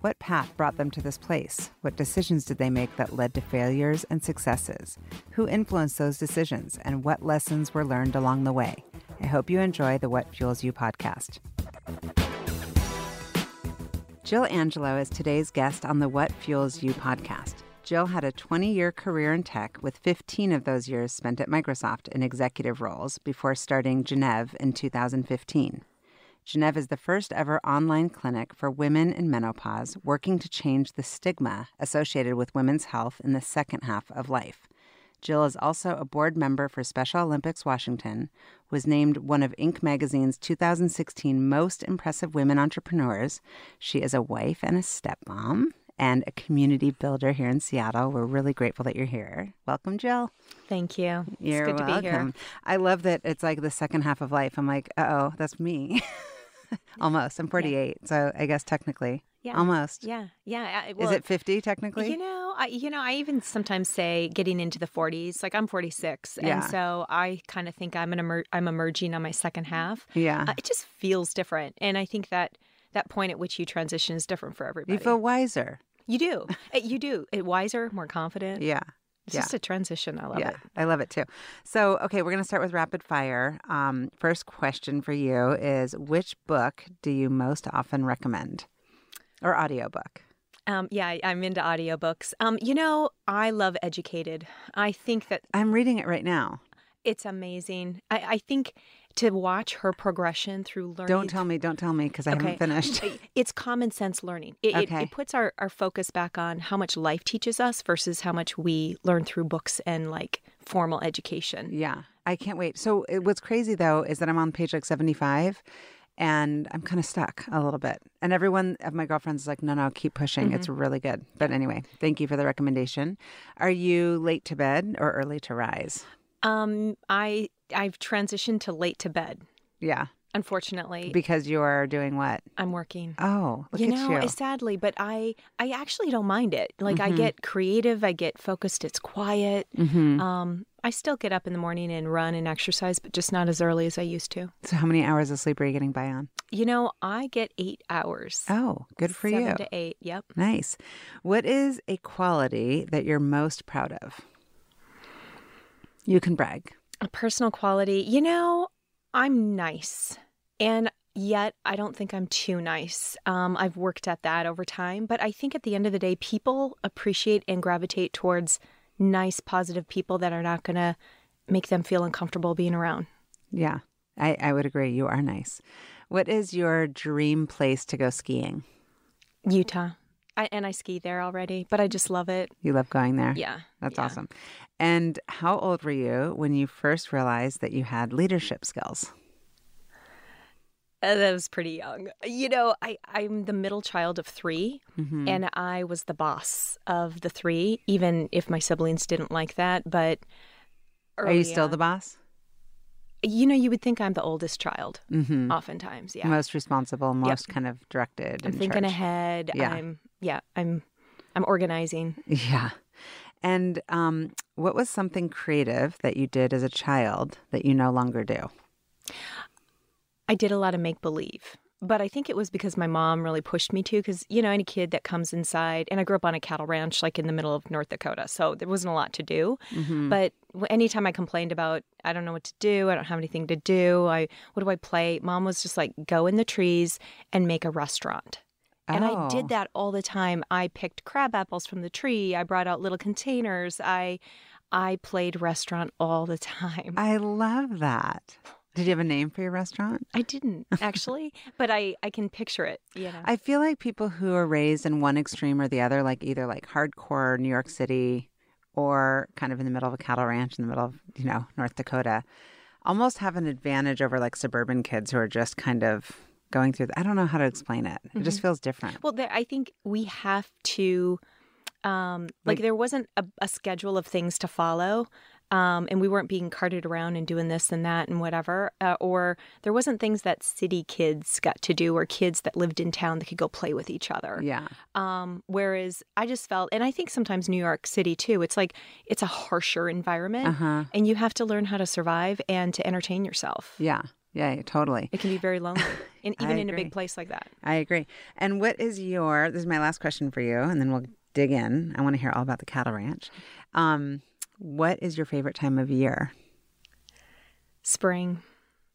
What path brought them to this place? What decisions did they make that led to failures and successes? Who influenced those decisions? And what lessons were learned along the way? I hope you enjoy the What Fuels You podcast. Jill Angelo is today's guest on the What Fuels You podcast. Jill had a 20 year career in tech, with 15 of those years spent at Microsoft in executive roles before starting Gennev in 2015. Gennev is the first ever online clinic for women in menopause working to change the stigma associated with women's health in the second half of life. Jill is also a board member for Special Olympics Washington, was named one of Inc. magazine's 2016 most impressive women entrepreneurs. She is a wife and a stepmom and a community builder here in Seattle. We're really grateful that you're here. Welcome, Jill. Thank you. You're it's good welcome. to be here. I love that it's like the second half of life. I'm like, oh, that's me. Almost. I'm 48, yeah. so I guess technically. Yeah. Almost. Yeah. Yeah. I, well, Is it 50 technically? You know, I, you know, I even sometimes say getting into the 40s. Like I'm 46, Yeah. and so I kind of think I'm an emer- I'm emerging on my second half. Yeah. Uh, it just feels different, and I think that that point at which you transition is different for everybody. you feel wiser. You do. Uh, you do. Uh, Wiser, more confident. Yeah. It's yeah. just a transition. I love yeah, it. I love it too. So, okay, we're going to start with rapid fire. Um, first question for you is which book do you most often recommend? Or audiobook? Um, yeah, I- I'm into audiobooks. Um, you know, I love Educated. I think that I'm reading it right now. it's amazing. I, I think to watch her progression through learning. Don't tell me, don't tell me because I Okay. haven't finished. It's common sense learning. It, it- Okay. it, puts our, our focus back on how much life teaches us versus how much we learn through books and like formal education. Yeah, I can't wait. So, it, what's crazy though is that I'm on page like 75 and I'm kind of stuck a little bit. And everyone of my girlfriends is like, no, no, keep pushing. It's really good. But anyway, thank you for the recommendation. Are you late to bed or early to rise? Um, I I've transitioned to late to bed. Yeah, Unfortunately, because you're doing what? I'm working. Oh, look you at know, you. sadly, but I I actually don't mind it. Like Mm-hmm. I get creative, I get focused. It's quiet. hmm Um, I still get up in the morning and run and exercise, but just not as early as I used to. So, how many hours of sleep are you getting by on? You know, I get eight hours. Oh, good for Seven you. to eight. Yep. Nice. What is a quality that you're most proud of? You can brag. A personal quality. You know, I'm nice, and yet I don't think I'm too nice. Um, I've worked at that over time, but I think at the end of the day, people appreciate and gravitate towards nice, positive people that are not going to make them feel uncomfortable being around. Yeah, I, I would agree. You are nice. What is your dream place to go skiing? Utah. I, and I ski there already, but I just love it. You love going there. Yeah. That's yeah. awesome. And how old were you when you first realized that you had leadership skills? Uh, that was pretty young. You know, I, I'm the middle child of 3 Mhm. and I was the boss of the three, even if my siblings didn't like that. But Are you still the boss? You know, you would think I'm the oldest child, Mm-hmm. oftentimes. Yeah. Most responsible, most kind of directed. I'm thinking charge. ahead. Yeah. I'm, yeah, I'm, I'm organizing. Yeah. And um, what was something creative that you did as a child that you no longer do? I did a lot of make believe. But I think it was because my mom really pushed me to. Because, you know, any kid that comes inside, and I grew up on a cattle ranch, like in the middle of North Dakota. So there wasn't a lot to do. Mm-hmm. But anytime I complained about, I don't know what to do, I don't have anything to do, I what do I play? Mom was just like, go in the trees and make a restaurant. And I Oh. did that all the time. I picked crab apples from the tree. I brought out little containers. I I played restaurant all the time. I love that. Did you have a name for your restaurant? I didn't actually, but I I can picture it. Yeah. I feel like people who are raised in one extreme or the other, like either like hardcore New York City or kind of in the middle of a cattle ranch in the middle of, you know, North Dakota, almost have an advantage over like suburban kids who are just kind of going through. The, I don't know how to explain it. It just feels different. Well, there, I think we have to Um, like, Like- there wasn't a, a schedule of things to follow. Um, and we weren't being carted around and doing this and that and whatever. Uh, or there wasn't things that city kids got to do or kids that lived in town that could go play with each other. Yeah. Um, whereas I just felt, and I think sometimes New York City too, it's like it's a harsher environment Uh huh. and you have to learn how to survive and to entertain yourself. Yeah. Yeah. Totally. It can be very lonely, and even in a big place like that. I agree. And what is your? This is my last question for you, and then we'll dig in. I want to hear all about the cattle ranch. Um, what is your favorite time of year? Spring.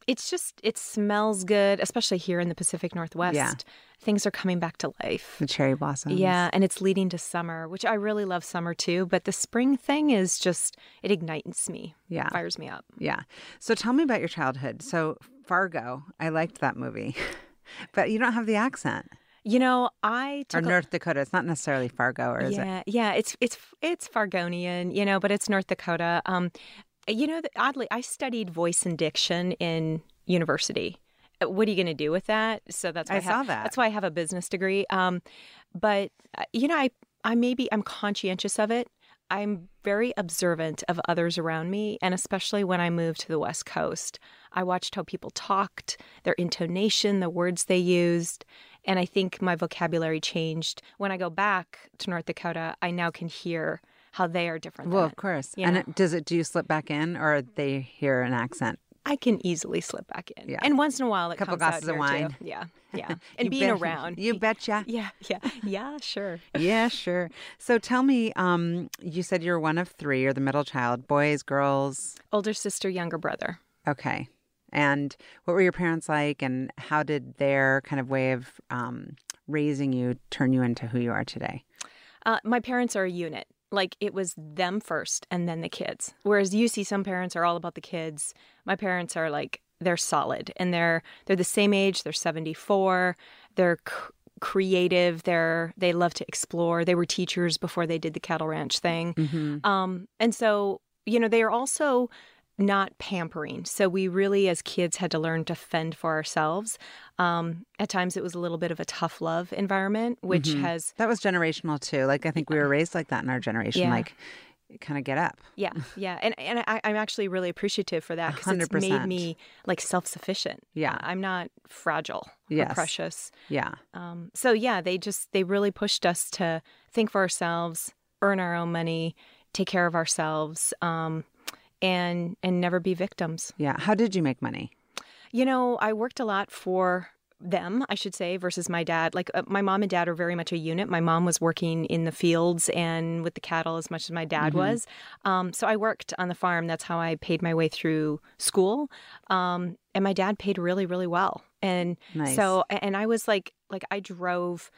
It's just, it smells good, especially here in the Pacific Northwest. Yeah. Things are coming back to life. The cherry blossoms. Yeah, and it's leading to summer, which I really love summer too. But the spring thing is just, it ignites me, Yeah. fires me up. Yeah. So tell me about your childhood. So Fargo, I liked that movie, but you don't have the accent. You know, I Or took a- North Dakota. It's not necessarily Fargo, or is it? yeah, yeah, it's it's it's Fargonian, you know, but it's North Dakota. Um, you know, oddly, I studied voice and diction in university. Uh, What are you going to do with that? So that's why I have, saw that. That's why I have a business degree. Um, but uh, you know, I I maybe I'm conscientious of it. I'm very observant of others around me, and especially when I moved to the West Coast, I watched how people talked, their intonation, the words they used, and I think my vocabulary changed. When I go back to North Dakota, I now can hear how they are different. Well, of course. you And it, does it? Do you slip back in, or they hear an accent? I can easily slip back in. Yeah. And once in a while, it Couple comes out glasses of wine. Too. Yeah, yeah. And being bet- around. You betcha. Yeah, yeah, yeah. Sure. yeah, sure. So tell me, um, you said you're one of three. You're the middle child. Boys, girls. Older sister, younger brother. Okay. And what were your parents like, and how did their kind of way of um, raising you turn you into who you are today? Uh, my parents are a unit. Like it was them first and then the kids. Whereas you see some parents are all about the kids. My parents are like they're solid and they're they're the same age. They're 74. They're c- creative. They're they love to explore. They were teachers before they did the cattle ranch thing. Mm-hmm. Um, and so, you know, they are also not pampering. So we really, as kids, had to learn to fend for ourselves. Um, at times, it was a little bit of a tough love environment, which Mhm. has, That was generational too. Like I think we were raised like that in our generation. Yeah. Like, kind of get up. yeah, yeah. And and I, I'm actually really appreciative for that because it's made me like self sufficient. Yeah. I'm not fragile Yes. precious. Yeah. Um, so yeah, they just they really pushed us to think for ourselves, earn our own money, take care of ourselves, um, and and never be victims. Yeah. How did you make money? You know, I worked a lot for them, I should say, versus my dad. Like uh, my mom and dad are very much a unit. My mom was working in the fields and with the cattle as much as my dad Mhm. was. Um, so I worked on the farm. That's how I paid my way through school. Um, and my dad paid really, really well. And Nice. so, and I was like, like I drove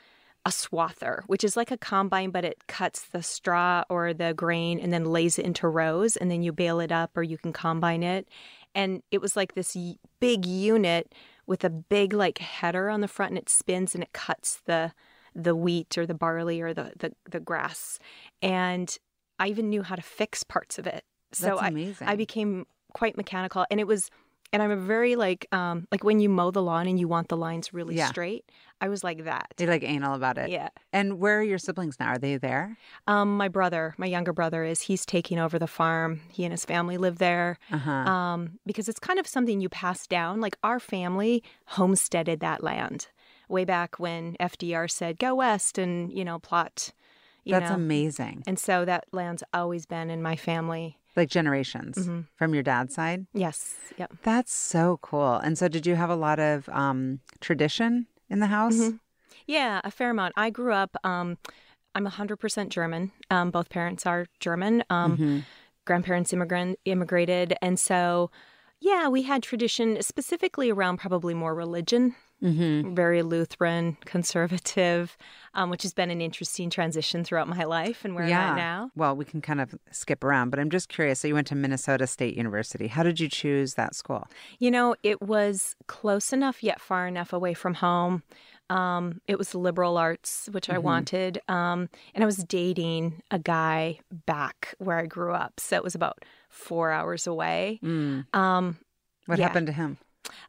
a swather, which is like a combine, but it cuts the straw or the grain and then lays it into rows, and then you bale it up or you can combine it. And it was like this big unit with a big like header on the front, and it spins and it cuts the the wheat or the barley or the the, the grass. And I even knew how to fix parts of it. So I. I became quite mechanical, and it was. And I'm a very like um like when you mow the lawn and you want the lines really Yeah. straight. I was like that. You're like anal about it. Yeah. And where are your siblings now? Are they there? Um, my brother, my younger brother, is he's taking over the farm. He and his family live there. Uh huh. Um, because it's kind of something you pass down. Like our family homesteaded that land way back when FDR said, "Go west and you know plot." You That's know. amazing. And so that land's always been in my family. Like generations Mhm. from your dad's side. Yes. Yep. That's so cool. And so, did you have a lot of um, tradition in the house? Mhm. Yeah, a fair amount. I grew up. Um, I'm 100% German. Um, both parents are German. Um, Mhm. grandparents immigrant immigrated, and so yeah, we had tradition specifically around probably more religion. Mhm. Very Lutheran, conservative, um, which has been an interesting transition throughout my life and where I'm at now. Well, we can kind of skip around, but I'm just curious. So, you went to Minnesota State University. How did you choose that school? You know, it was close enough yet far enough away from home. Um, it was liberal arts, which I Mhm. wanted. Um, and I was dating a guy back where I grew up. So it was about four hours away. Mm. Um, What Yeah. happened to him?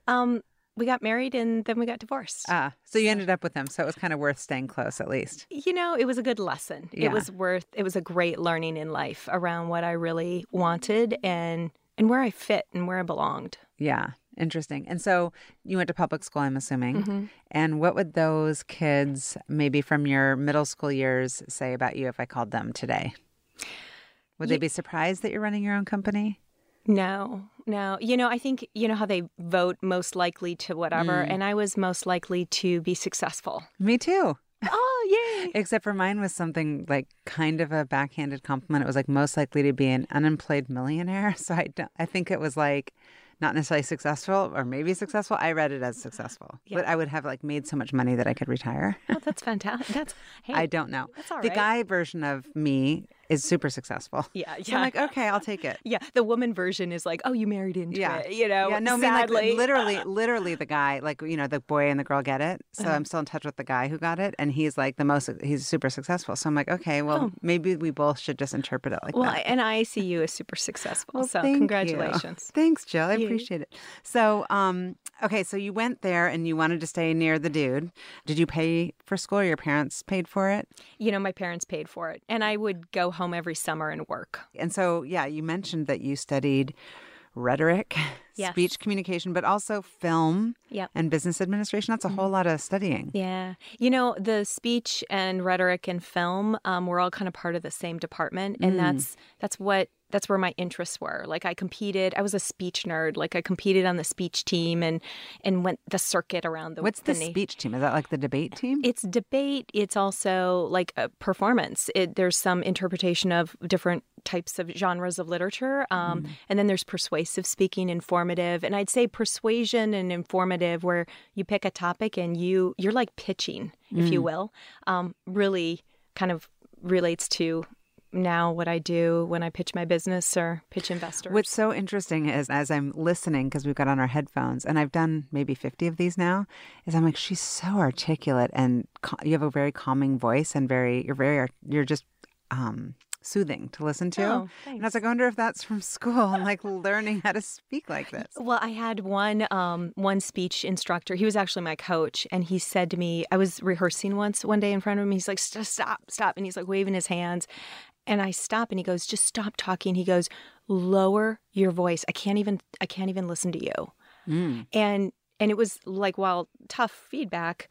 um, we got married and then we got divorced. Ah, so you ended up with him. So it was kind of worth staying close, at least. you know, it was a good lesson. Yeah. It was worth. It was a great learning in life around what I really wanted and and where I fit and where I belonged. Yeah, interesting. And so you went to public school, I'm assuming. Mm-hmm. And what would those kids, maybe from your middle school years, say about you if I called them today? Would they be surprised that you're running your own company? No, no. You know, I think you know how they vote most likely to whatever, Mm. and I was most likely to be successful. Me too. Oh, yay! Except for mine was something like kind of a backhanded compliment. It was like most likely to be an unemployed millionaire. So I don't, I think it was like not necessarily successful or maybe successful. I read it as successful, but I would have like made so much money that I could retire. Oh, that's fantastic. That's hey, I don't know. That's all the right. guy version of me is super successful. Yeah, So I'm like, okay, I'll take it. yeah. The woman version is like, oh, you married into Yeah. it. You know, yeah, no, I mean, like, literally, literally, the guy, like you know, the boy and the girl get it. So Uh-huh. I'm still in touch with the guy who got it, and he's like the most. He's super successful. So I'm like, okay, well, Oh. maybe we both should just interpret it like Well, that. and I see you as super successful. Well, so thank you. congratulations. Thanks, Jill. I Yeah. appreciate it. So, um, okay, so you went there and you wanted to stay near the dude. Did you pay for school? Or your parents paid for it? You know, my parents paid for it, and I would go home every summer and work. And so, yeah, you mentioned that you studied rhetoric, Yes. speech communication, but also film Yep. and business administration. That's a whole lot of studying. Yeah. You know, the speech and rhetoric and film, um, we're all kind of part of the same department. And Mm. that's that's what that's where my interests were. Like I competed, I was a speech nerd. Like I competed on the speech team and and went the circuit around the What's the na- speech team? Is that like the debate team? It's debate. It's also like a performance. It, there's some interpretation of different types of genres of literature. Um, And then there's persuasive speaking, informative. And I'd say persuasion and informative, where you pick a topic and you, you're like pitching, if you will, um, really kind of relates to now what I do when I pitch my business or pitch investors. What's so interesting is as I'm listening, because we've got on our headphones, and I've done maybe 50 of these now, is I'm like, she's so articulate and cal- you have a very calming voice and very, you're very, art- you're just um, soothing to listen to. Oh, and I was like, I wonder if that's from school and like learning how to speak like this. Well, I had one um, one speech instructor. He was actually my coach, and he said to me, I was rehearsing once one day in front of him. He's like, "St- "Stop, stop!" And he's like waving his hands, and I stop, and he goes, "Just stop talking." He goes, "Lower your voice. I can't even. I can't even listen to you." Mm. And and it was like, while tough feedback,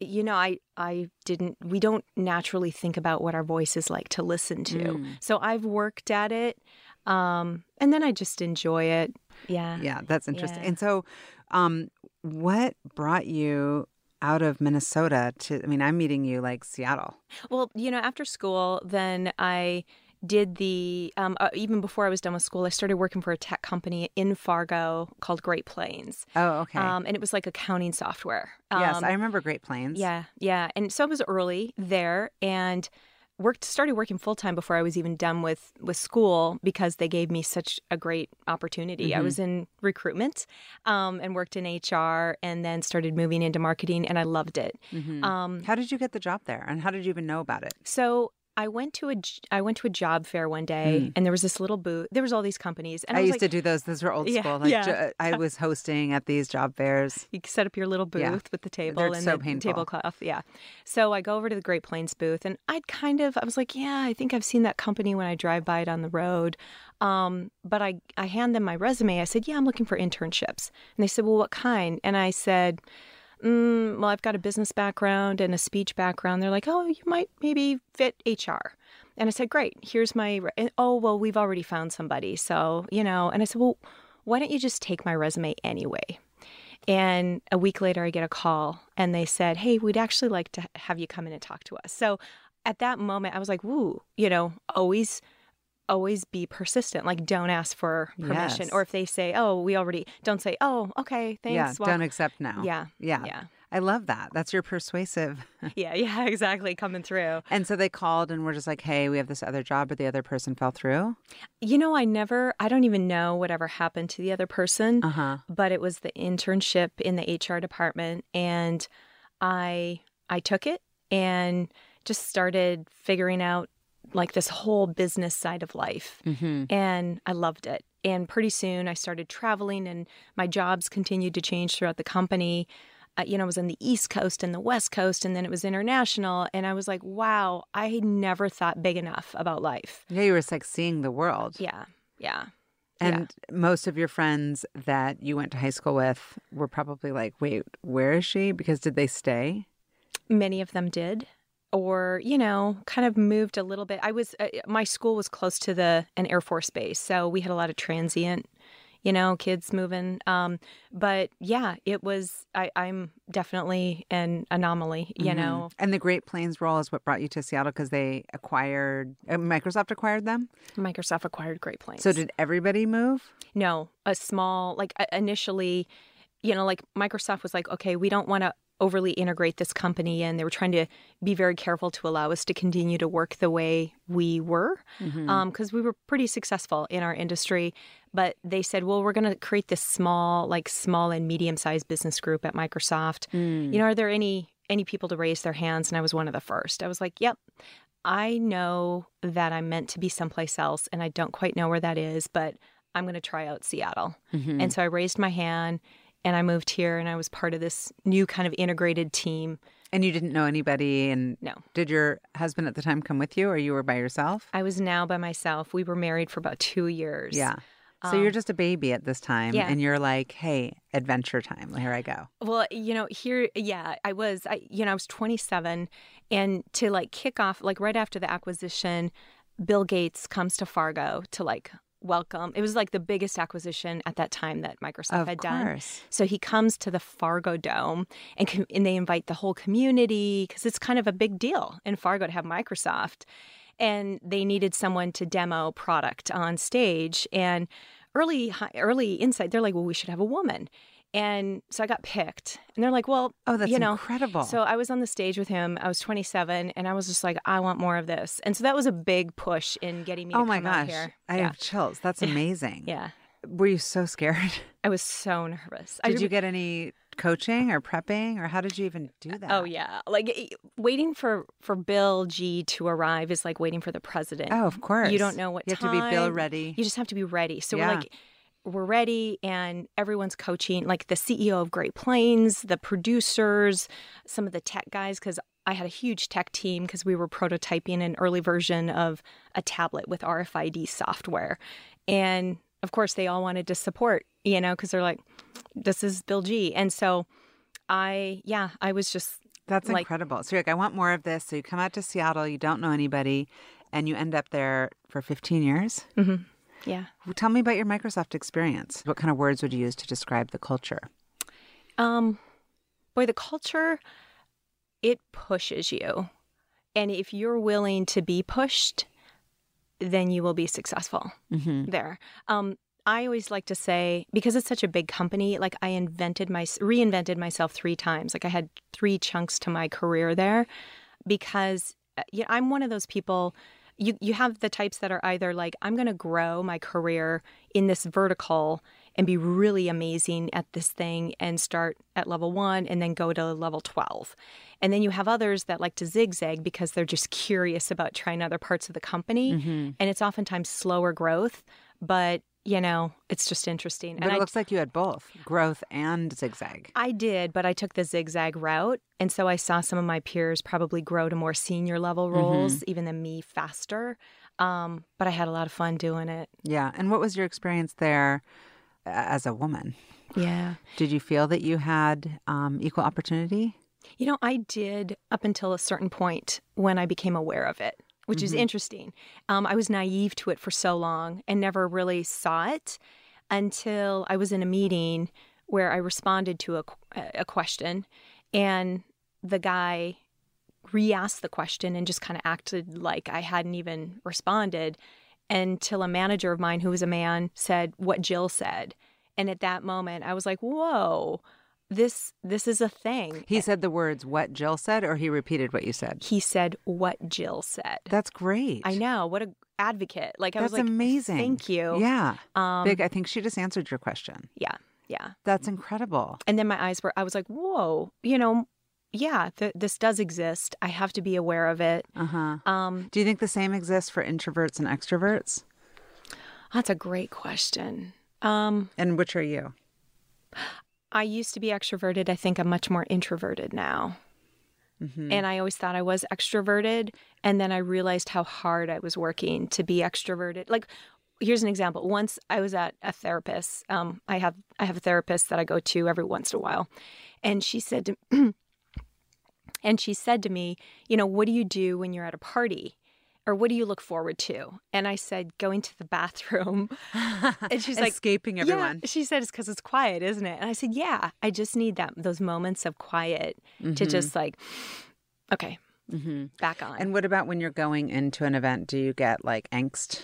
you know, I I didn't. We don't naturally think about what our voice is like to listen to. Mm. So I've worked at it, um, and then I just enjoy it. Yeah. Yeah, that's interesting. Yeah. And so, um, what brought you out of Minnesota to, I mean, I'm meeting you like Seattle. Well, you know, after school, then I did the um, uh, even before I was done with school, I started working for a tech company in Fargo called Great Plains, Oh, okay. um, and it was like accounting software. yes, Um, I remember Great Plains. yeah, yeah, and so I was early there and worked started working full time before I was even done with with school because they gave me such a great opportunity. I Mhm. was in recruitment um, and worked in HR, and then started moving into marketing, and I loved it. Mhm. Um, How did you get the job there, and how did you even know about it? So I went to a I went to a job fair one day, and there was this little booth. There was all these companies, and Mm. I, I, used like, to do those. Those were old Yeah, school. Like, yeah. I was hosting at these job fairs. you set up your little booth Yeah. with the table They're and so the painful. tablecloth. Yeah. So I go over to the Great Plains booth, and I'd kind of I was like, yeah, I think I've seen that company when I drive by it on the road. Um, but I I hand them my resume. I said, yeah, I'm looking for internships, and they said, well, what kind? And I said. Mm, well, I've got a business background and a speech background. They're like, oh, you might maybe fit HR. And I said, great, here's my, and, oh, well, we've already found somebody. So, you know, and I said, well, why don't you just take my resume anyway? And a week later, I get a call and they said, hey, we'd actually like to have you come in and talk to us. So at that moment, I was like, woo, you know, always. Always be persistent. Like, don't ask for permission. Yes. Or if they say, "Oh, we already," don't say, "Oh, okay, thanks." yeah, well, don't accept now. yeah, yeah, yeah, I love that. That's your persuasive. yeah, yeah, exactly. Coming through. and so they called and were just like, "Hey, we have this other job," but the other person fell through. You know, I never, I don't even know whatever happened to the other person, Uh huh. but it was the internship in the HR department, and I, I took it and just started figuring out like this whole business side of life, Mm-hmm. and I loved it. and pretty soon I started traveling, and my jobs continued to change throughout the company. Uh, you know, I was on the East Coast and the West Coast, and then it was international. And I was like, wow, I never thought big enough about life. Yeah, you were like seeing the world. Yeah, yeah. And yeah. most of your friends that you went to high school with were probably like, wait, where is she? Because did they stay? Many of them did or you know kind of moved a little bit. I was uh, my school was close to the an air force base so we had a lot of transient you know kids moving um, but yeah it was I, i'm definitely an anomaly you mm-hmm. know. And the great plains role is what brought you to seattle because they acquired uh, microsoft acquired them? Microsoft acquired great plains. So did everybody move? No a small like initially you know like microsoft was like okay we don't want to overly integrate this company and they were trying to be very careful to allow us to continue to work the way we were because mm-hmm. um, we were pretty successful in our industry. But they said well we're going to create this small like small and medium sized business group at microsoft. Mm. you know are there any any people to raise their hands? And i was one of the first. I was like yep. I know that i'm meant to be someplace else and i don't quite know where that is but i'm going to try out seattle. Mm-hmm. and so i raised my hand and I moved here and I was part of this new kind of integrated team. And you didn't know anybody and No. Did your husband at the time come with you or you were by yourself? I was now by myself. We were married for about 2 years. Yeah. So um, you're just a baby at this time yeah. and you're like, "Hey, adventure time. Here I go." Well, you know, here yeah, I was I you know, I was 27 and to like kick off like right after the acquisition, Bill Gates comes to Fargo to like welcome. It was like the biggest acquisition at that time that Microsoft of had course. done. So he comes to the Fargo Dome and com- and they invite the whole community because it's kind of a big deal in Fargo to have Microsoft. And they needed someone to demo product on stage and early early insight they're like well we should have a woman and so I got picked. And they're like, well, oh, that's you know. incredible. So I was on the stage with him. I was 27 and I was just like, I want more of this. And so that was a big push in getting me oh my gosh. I yeah. have chills. That's amazing. yeah. Were you so scared? I was so nervous. Did you get any coaching or prepping or how did you even do that? Oh yeah. Like waiting for for Bill G to arrive is like waiting for the president. Oh, of course. You don't know what you time. have to be Bill ready. You just have to be ready. So yeah. we're like we're ready and everyone's coaching like the ceo of great plains the producers some of the tech guys because i had a huge tech team because we were prototyping an early version of a tablet with rfid software. And of course they all wanted to support you know because they're like this is bill g. And so i yeah i was just that's like, incredible. So you're like i want more of this. So you come out to seattle you don't know anybody and you end up there for 15 years? Mm-hmm. Yeah. Tell me about your Microsoft experience. What kind of words would you use to describe the culture? Um, boy, the culture, it pushes you. And if you're willing to be pushed, then you will be successful mm-hmm. there. Um, I always like to say because it's such a big company, like I invented my reinvented myself three times. Like I had three chunks to my career there because uh, yeah, I'm one of those people you you have the types that are either like I'm going to grow my career in this vertical and be really amazing at this thing and start at level 1 and then go to level 12. And then you have others that like to zigzag because they're just curious about trying other parts of the company mm-hmm. and it's oftentimes slower growth, but you know, it's just interesting. But and it I, looks like you had both growth and zigzag. I did, but I took the zigzag route. And so I saw some of my peers probably grow to more senior level Mm-hmm. roles, even than me faster. Um, but I had a lot of fun doing it. Yeah. And what was your experience there as a woman? Yeah. Did you feel that you had um, equal opportunity? You know, I did up until a certain point when I became aware of it which Mm-hmm. is interesting. Um, I was naive to it for so long and never really saw it until I was in a meeting where I responded to a, a question, and the guy re asked the question and just kind of acted like I hadn't even responded until a manager of mine, who was a man, said what Jill said. And at that moment, I was like, whoa this this is a thing. He said the words what Jill said, or he repeated what you said. He said what Jill said. That's great. I know. What a advocate. Like I That's was like, amazing. Thank you. Yeah. Um, Big. I think she just answered your question. Yeah. Yeah. That's incredible. And then my eyes were. I was like, whoa. You know. Yeah, th- this does exist. I have to be aware of it. Uh huh. Um, Do you think the same exists for introverts and extroverts? That's a great question. Um, And which are you? I used to be extroverted. I think I'm much more introverted now. Mm-hmm. And I always thought I was extroverted. And then I realized how hard I was working to be extroverted. Like, here's an example. Once I was at a therapist. Um, I have I have a therapist that I go to every once in a while, and she said to and she said to me, you know, what do you do when you're at a party? Or what do you look forward to? And I said, going to the bathroom. And she's like, escaping everyone. Yeah. She said it's because it's quiet, isn't it? And I said, yeah, I just need that those moments of quiet to just like, okay, Mm-hmm. back on. And what about when you're going into an event? Do you get like angst?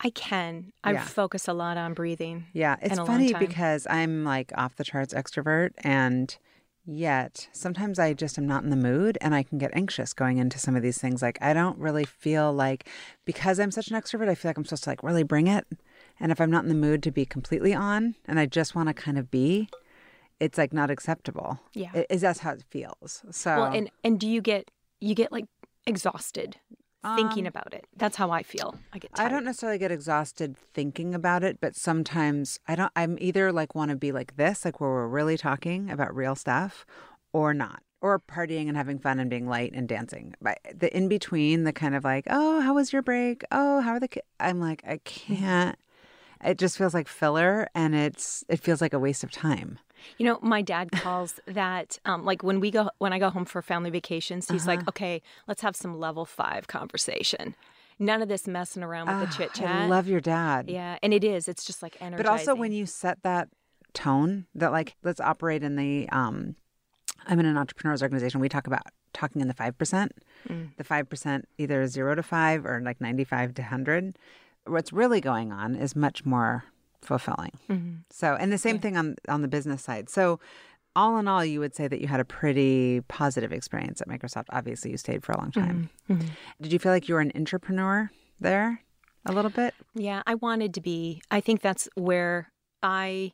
I can. I Yeah. focus a lot on breathing. Yeah, it's funny because I'm like off the charts extrovert, and yet sometimes I just am not in the mood and I can get anxious going into some of these things. Like, I don't really feel like, because I'm such an extrovert, I feel like I'm supposed to like really bring it. And if I'm not in the mood to be completely on and I just want to kind of be, it's like not acceptable. Yeah. Is that's how it feels. So, Well, and and do you get you get like exhausted thinking Um, about it? That's how I feel. I get. I don't necessarily get exhausted thinking about it, but sometimes I don't. I'm either like want to be like this, like where we're really talking about real stuff, or not, or partying and having fun and being light and dancing. But the in between, the kind of like, oh, how was your break? Oh, how are the? Ki-? I'm like, I can't. It just feels like filler, and it's it feels like a waste of time. You know, my dad calls that um, like when we go when I go home for family vacations. He's Uh-huh. like, okay, let's have some level five conversation. None of this messing around with the Ah, chit I chat. love your dad. Yeah, and it is. It's just like energizing. But also when you set that tone that like let's operate in the um I'm in an entrepreneurs organization. We talk about talking in the five percent. The five percent either zero to five or like ninety five to hundred. What's really going on is much more fulfilling. Mm-hmm. So and the same thing on on the business side. So all in all, you would say that you had a pretty positive experience at Microsoft. Obviously, you stayed for a long mm-hmm. time. Mm-hmm. Did you feel like you were an entrepreneur there a little bit? Yeah, I wanted to be. I think that's where I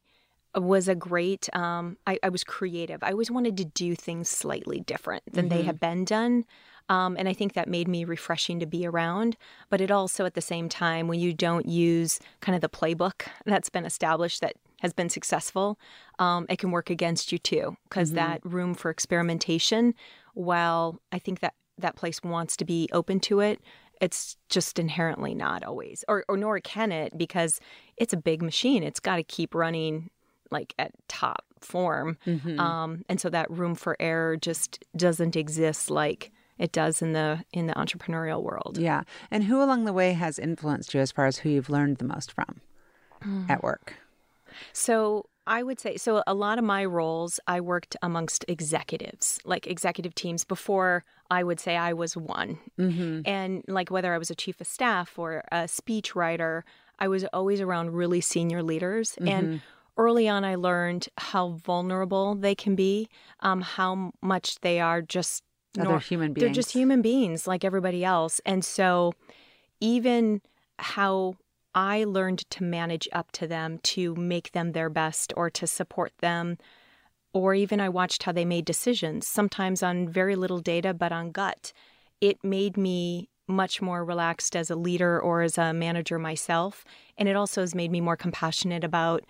was a great. Um, I, I was creative. I always wanted to do things slightly different than they had been done. Um, and I think that made me refreshing to be around. But it also, at the same time, when you don't use kind of the playbook that's been established that has been successful, um, it can work against you too. Because that room for experimentation, while I think that that place wants to be open to it, it's just inherently not always, or, or nor can it because it's a big machine. It's got to keep running like at top form. Um, and so that room for error just doesn't exist like it does in the in the entrepreneurial world. Yeah. And who along the way has influenced you as far as who you've learned the most from at work? So I would say so. A lot of my roles, I worked amongst executives, like executive teams. Before I would say I was one, Mm-hmm. and like whether I was a chief of staff or a speech writer, I was always around really senior leaders. Mm-hmm. And early on, I learned how vulnerable they can be, um, how much they are just Other nor- human beings. they're just human beings like everybody else. And so, even how I learned to manage up to them, to make them their best, or to support them, or even I watched how they made decisions, sometimes on very little data, but on gut. It made me much more relaxed as a leader or as a manager myself. And it also has made me more compassionate about,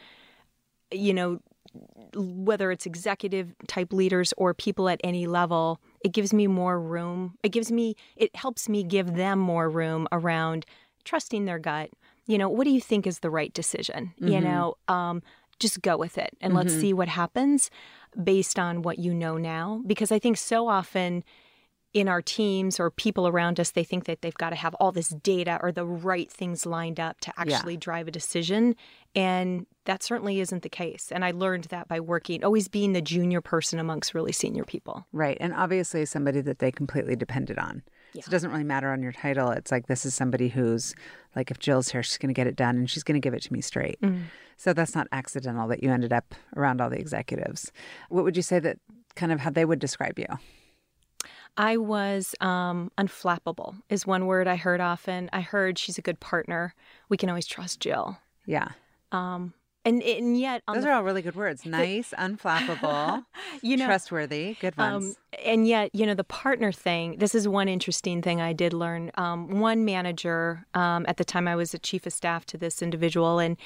you know, whether it's executive type leaders or people at any level, it gives me more room. It gives me, it helps me give them more room around trusting their gut. You know, what do you think is the right decision? You know, um, just go with it and let's see what happens based on what you know now. Because I think so often in our teams or people around us, they think that they've got to have all this data or the right things lined up to actually drive a decision. And that certainly isn't the case. And I learned that by working, always being the junior person amongst really senior people. Right. And obviously somebody that they completely depended on. So it doesn't really matter on your title. It's like this is somebody who's like if Jill's here, she's gonna get it done and she's gonna give it to me straight. So that's not accidental that you ended up around all the executives. What would you say that kind of how they would describe you? I was um, unflappable, is one word I heard often. I heard she's a good partner. We can always trust Jill. Yeah. Um, and and yet those the, are all really good words. Nice, unflappable, you know, trustworthy, good um, ones. Um, and yet, you know, the partner thing. This is one interesting thing I did learn. Um, one manager um, at the time I was a chief of staff to this individual, and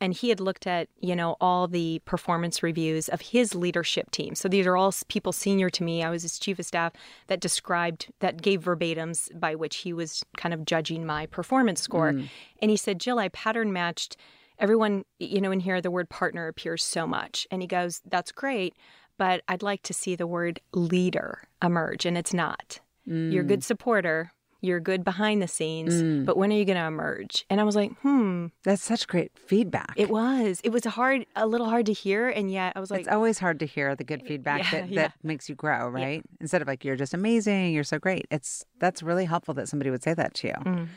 and he had looked at you know all the performance reviews of his leadership team so these are all people senior to me i was his chief of staff that described that gave verbatims by which he was kind of judging my performance score mm. and he said jill i pattern matched everyone you know in here the word partner appears so much and he goes that's great but i'd like to see the word leader emerge and it's not mm. you're a good supporter you're good behind the scenes, mm. but when are you going to emerge? And I was like, hmm. That's such great feedback. It was. It was hard, a little hard to hear. And yet I was like, it's always hard to hear the good feedback yeah, that, yeah. that makes you grow, right? Yeah. Instead of like, you're just amazing, you're so great. It's, that's really helpful that somebody would say that to you. Mm.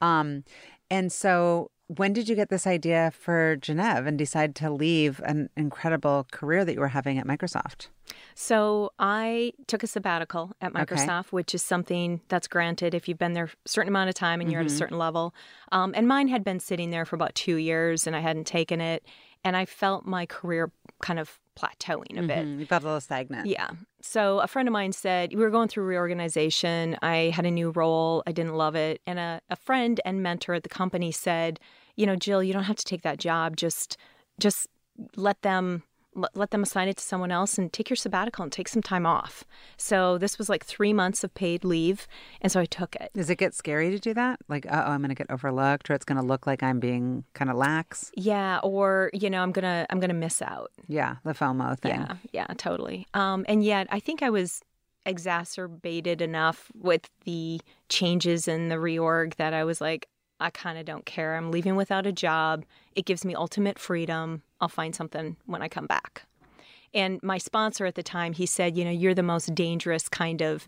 Um, and so when did you get this idea for Gennev and decide to leave an incredible career that you were having at Microsoft? So I took a sabbatical at Microsoft, okay. which is something that's granted if you've been there a certain amount of time and you're mm-hmm. at a mm-hmm. certain level. Um, and mine had been sitting there for about two years, and I hadn't taken it, and I felt my career kind of plateauing a bit. Mm-hmm. You felt a little stagnant. Yeah. So a friend of mine said, we were going through reorganization. I had a new role. I didn't love it. And a, a friend and mentor at the company said, you know, Jill, you don't have to take that job. Just, just let them let them assign it to someone else and take your sabbatical and take some time off. So this was like three months of paid leave, and so I took it. Does it get scary to do that? Like, oh, I'm going to get overlooked, or it's going to look like I'm being kind of lax. Yeah, or you know, I'm gonna I'm gonna miss out. Yeah, the FOMO thing. Yeah, yeah, totally. Um, and yet I think I was exacerbated enough with the changes in the reorg that I was like, I kind of don't care. I'm leaving without a job. It gives me ultimate freedom. I'll find something when I come back. And my sponsor at the time, he said, you know, you're the most dangerous kind of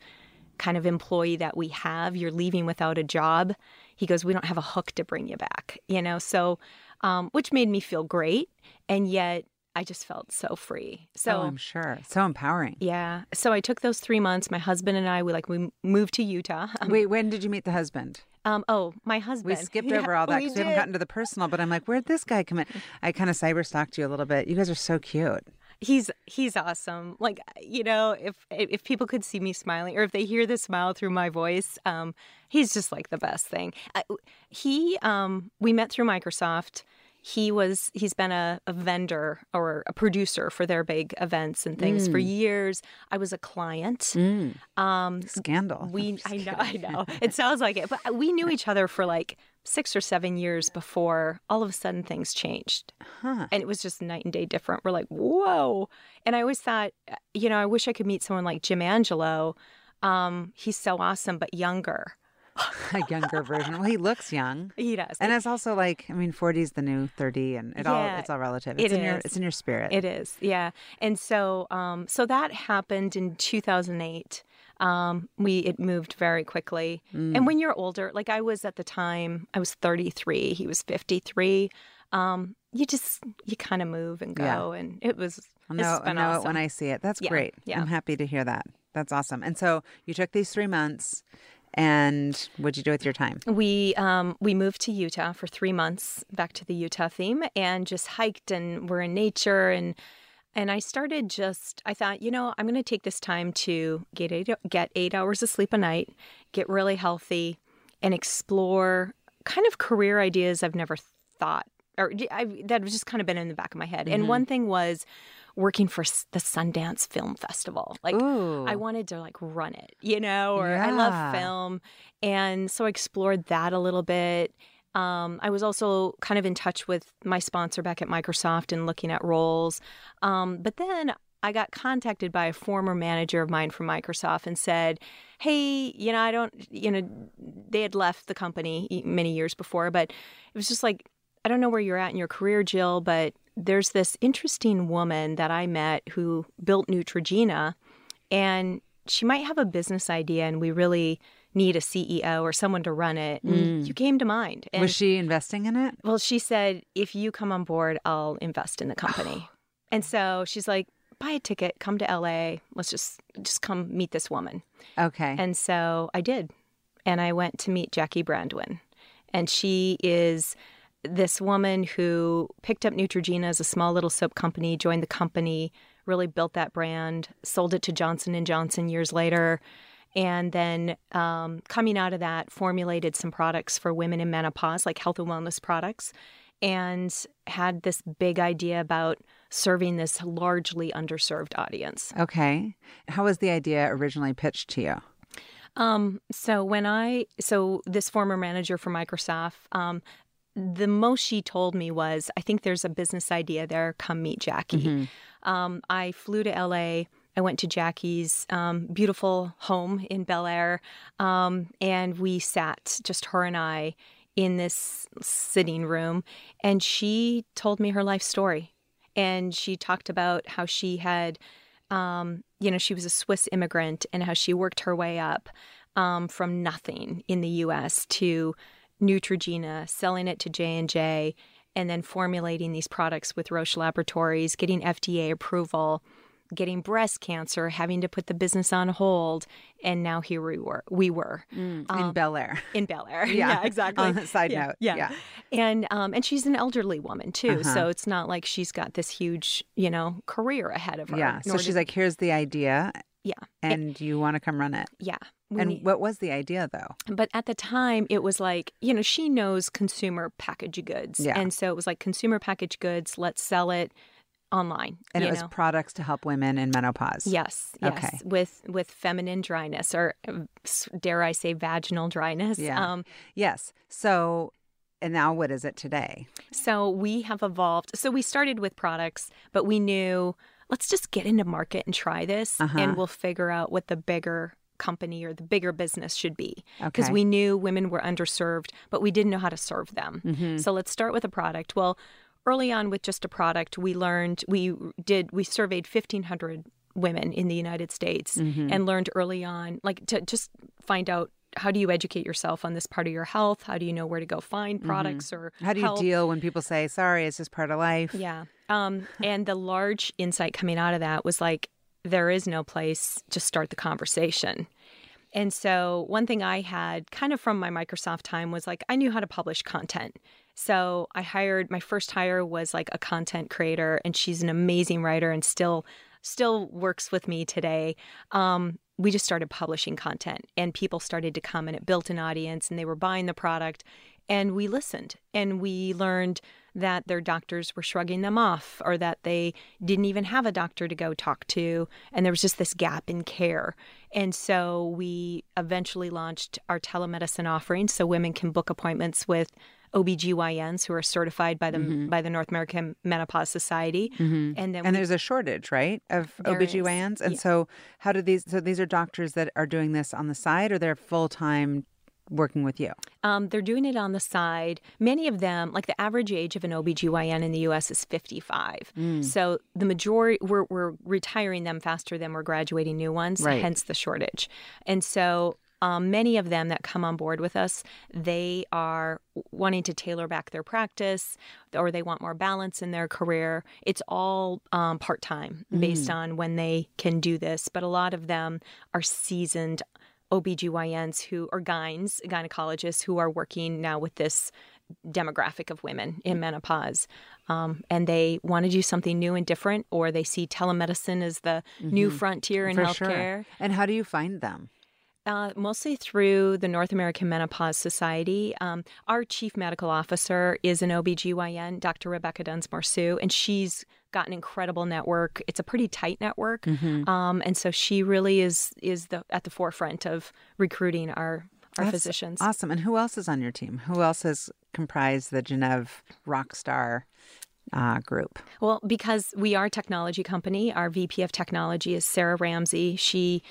kind of employee that we have. You're leaving without a job. He goes, we don't have a hook to bring you back, you know. So, um, which made me feel great, and yet I just felt so free. So oh, I'm sure. So empowering. Yeah. So I took those three months. My husband and I, we like we moved to Utah. Um, Wait, when did you meet the husband? Um, oh, my husband. We skipped over all that because we, we, haven't gotten to the personal. But I'm like, where'd this guy come in? I kind of cyber stalked you a little bit. You guys are so cute. He's he's awesome. Like you know, if if people could see me smiling, or if they hear the smile through my voice, um, he's just like the best thing. Uh, he um, we met through Microsoft he was he's been a, a, vendor or a producer for their big events and things mm. for years. I was a client. Mm. um, scandal. we i know i know. It sounds like it but we knew each other for like six or seven years before all of a sudden things changed. Huh. and it was just night and day different. We're like whoa. And i always thought you know i wish i could meet someone like jim angelo. Um, he's so awesome but younger a younger version. Well, he looks young. He does, and it's also like I mean, forty is the new thirty, and it yeah, all it's all relative. It's it in is. your it's in your spirit. It is, yeah. And so, um, so that happened in two thousand eight. Um, we it moved very quickly. Mm. And when you're older, like I was at the time, I was 33. He was 53. Um, you just you kind of move and go, yeah. and it was. I know, I know awesome. it when I see it. That's yeah, great. Yeah. I'm happy to hear that. That's awesome. And so you took these three months and what'd you do with your time? We um, we moved to Utah for three months, back to the Utah theme, and just hiked and we're in nature and and I started just I thought, you know, I'm going to take this time to get eight, get eight hours of sleep a night, get really healthy, and explore kind of career ideas I've never thought or I, that was just kind of been in the back of my head. Mm-hmm. And one thing was working for the Sundance Film Festival. Like Ooh. I wanted to like run it, you know, or yeah. I love film. And so I explored that a little bit. Um, I was also kind of in touch with my sponsor back at Microsoft and looking at roles. Um, but then I got contacted by a former manager of mine from Microsoft and said, Hey, you know, I don't, you know, they had left the company many years before, but it was just like, I don't know where you're at in your career, Jill, but there's this interesting woman that I met who built Neutrogena, and she might have a business idea, and we really need a CEO or someone to run it. Mm. you came to mind. And, Was she investing in it? Well, she said, if you come on board, I'll invest in the company. and so she's like, buy a ticket, come to LA. Let's just just come meet this woman. Okay. And so I did. And I went to meet Jackie Brandwynne. And she is this woman who picked up Neutrogena as a small little soap company, joined the company, really built that brand, sold it to Johnson and Johnson years later, and then um, coming out of that, formulated some products for women in menopause, like health and wellness products, and had this big idea about serving this largely underserved audience. Okay, how was the idea originally pitched to you? Um, so when I so this former manager for Microsoft, um, the most she told me was, I think there's a business idea there. Come meet Jackie. Mm-hmm. Um, I flew to LA. I went to Jackie's um, beautiful home in Bel Air, um, and we sat, just her and I, in this sitting room. And she told me her life story. And she talked about how she had um, you know, she was a Swiss immigrant and how she worked her way up um, from nothing in the U.S. to Neutrogena, selling it to J and J, and then formulating these products with Roche Laboratories, getting FDA approval, getting breast cancer, having to put the business on hold, and now here we were. We were mm, um, in Bel Air. In Bel Air, yeah, yeah exactly. On side yeah, note, yeah, yeah. and um, and she's an elderly woman too, uh-huh. so it's not like she's got this huge, you know, career ahead of her. Yeah, so she's like, here's the idea. Yeah, and it, you want to come run it. Yeah. And what was the idea though? But at the time, it was like, you know, she knows consumer packaged goods. Yeah. And so it was like consumer packaged goods, let's sell it online. And it was products to help women in menopause. Yes, yes, okay. with with feminine dryness or dare I say vaginal dryness. Yeah. Um, yes. So and now what is it today? So we have evolved. So we started with products, but we knew let's just get into market and try this uh-huh. and we'll figure out what the bigger company or the bigger business should be because okay. we knew women were underserved but we didn't know how to serve them mm-hmm. so let's start with a product well early on with just a product, we learned we did we surveyed 1500 women in the United States mm-hmm. and learned early on like to just find out how do you educate yourself on this part of your health? How do you know where to go find mm-hmm. products mm-hmm. or how do you help? deal when people say sorry, it's just part of life? Yeah. Um, and the large insight coming out of that was like there is no place to start the conversation. And so, one thing I had kind of from my Microsoft time was like, I knew how to publish content. So I hired my first hire was like a content creator, and she's an amazing writer and still still works with me today. Um, we just started publishing content, and people started to come, and it built an audience, and they were buying the product, and we listened, and we learned that their doctors were shrugging them off, or that they didn't even have a doctor to go talk to, and there was just this gap in care. And so we eventually launched our telemedicine offering, so women can book appointments with OBGYNs who are certified by the mm-hmm. by the North American Menopause Society. Mm-hmm. And then And we, there's a shortage, right, of OBGYNs? Is. And yeah. so how do these so these are doctors that are doing this on the side or they're full-time working with you? Um, they're doing it on the side. Many of them, like the average age of an OBGYN in the US is 55. Mm. So the majority, we're, we're retiring them faster than we're graduating new ones, right. hence the shortage. And so um, many of them that come on board with us, they are wanting to tailor back their practice or they want more balance in their career. It's all um, part time based mm. on when they can do this. But a lot of them are seasoned OBGYNs who, or gyns, gynecologists who are working now with this demographic of women in menopause. Um, and they want to do something new and different, or they see telemedicine as the mm-hmm. new frontier in For healthcare. Sure. And how do you find them? Uh, mostly through the North American Menopause Society. Um, our chief medical officer is an OBGYN, Dr. Rebecca Dunsmoor-Su, and she's got an incredible network. It's a pretty tight network. Mm-hmm. Um, and so she really is is the at the forefront of recruiting our our That's physicians. Awesome. And who else is on your team? Who else has comprised the Gennev Rockstar uh, group? Well, because we are a technology company, our VP of technology is Sarah Ramsey. She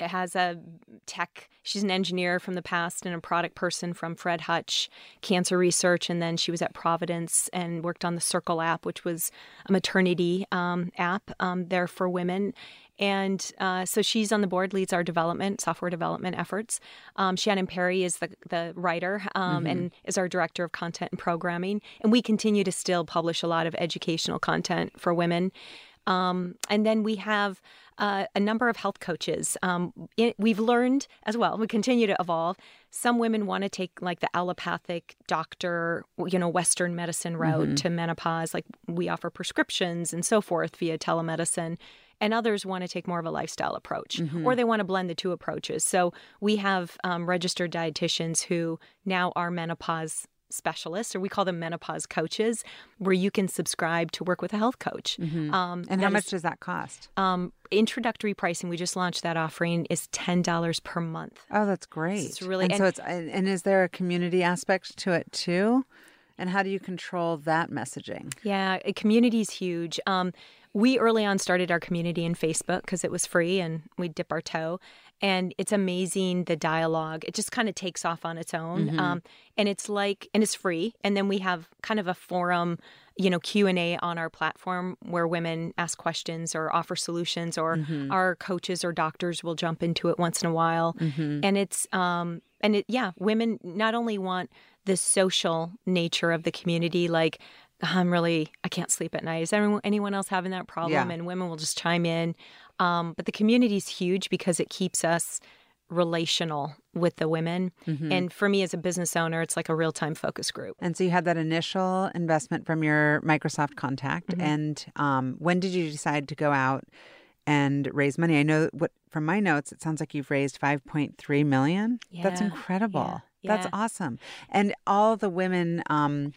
has a tech, she's an engineer from the past and a product person from Fred Hutch Cancer Research. And then she was at Providence and worked on the Circle app, which was a maternity um, app um, there for women. And uh, so she's on the board, leads our development, software development efforts. Um, Shannon Perry is the, the writer um, Mm-hmm. and is our director of content and programming. And we continue to still publish a lot of educational content for women. Um, and then we have uh, a number of health coaches. Um, it, we've learned as well, we continue to evolve. Some women want to take like the allopathic doctor, you know, Western medicine route Mm-hmm. to menopause. Like we offer prescriptions and so forth via telemedicine. And others want to take more of a lifestyle approach, Mm-hmm. or they want to blend the two approaches. So we have um, registered dietitians who now are menopause specialists, or we call them menopause coaches, where you can subscribe to work with a health coach. Um, Mm-hmm. And how much is- does that cost? um, introductory pricing, we just launched that offering, is $10 per month. Oh, that's great. It's really- and, so and- it's and, and is there a community aspect to it too? And how do you control that messaging? Yeah, community is huge. Um, we early on started our community in Facebook because it was free and we dip our toe. And it's amazing the dialogue. It just kind of takes off on its own. Um, and it's like, and it's free. And then we have kind of a forum, you know, Q and A on our platform where women ask questions or offer solutions, or our coaches or doctors will jump into it once in a while. And it's, um, and it, yeah, women not only want the social nature of the community, like I'm really I can't sleep at night. Is anyone anyone else having that problem? Yeah. And women will just chime in. Um, but the community is huge because it keeps us relational with the women. Mm-hmm. And for me as a business owner, it's like a real time focus group. And so you had that initial investment from your Microsoft contact. Mm-hmm. And um, when did you decide to go out and raise money? I know what from my notes, it sounds like you've raised 5.3 million. Yeah. That's incredible. yeah, That's yeah. awesome. And all the women um,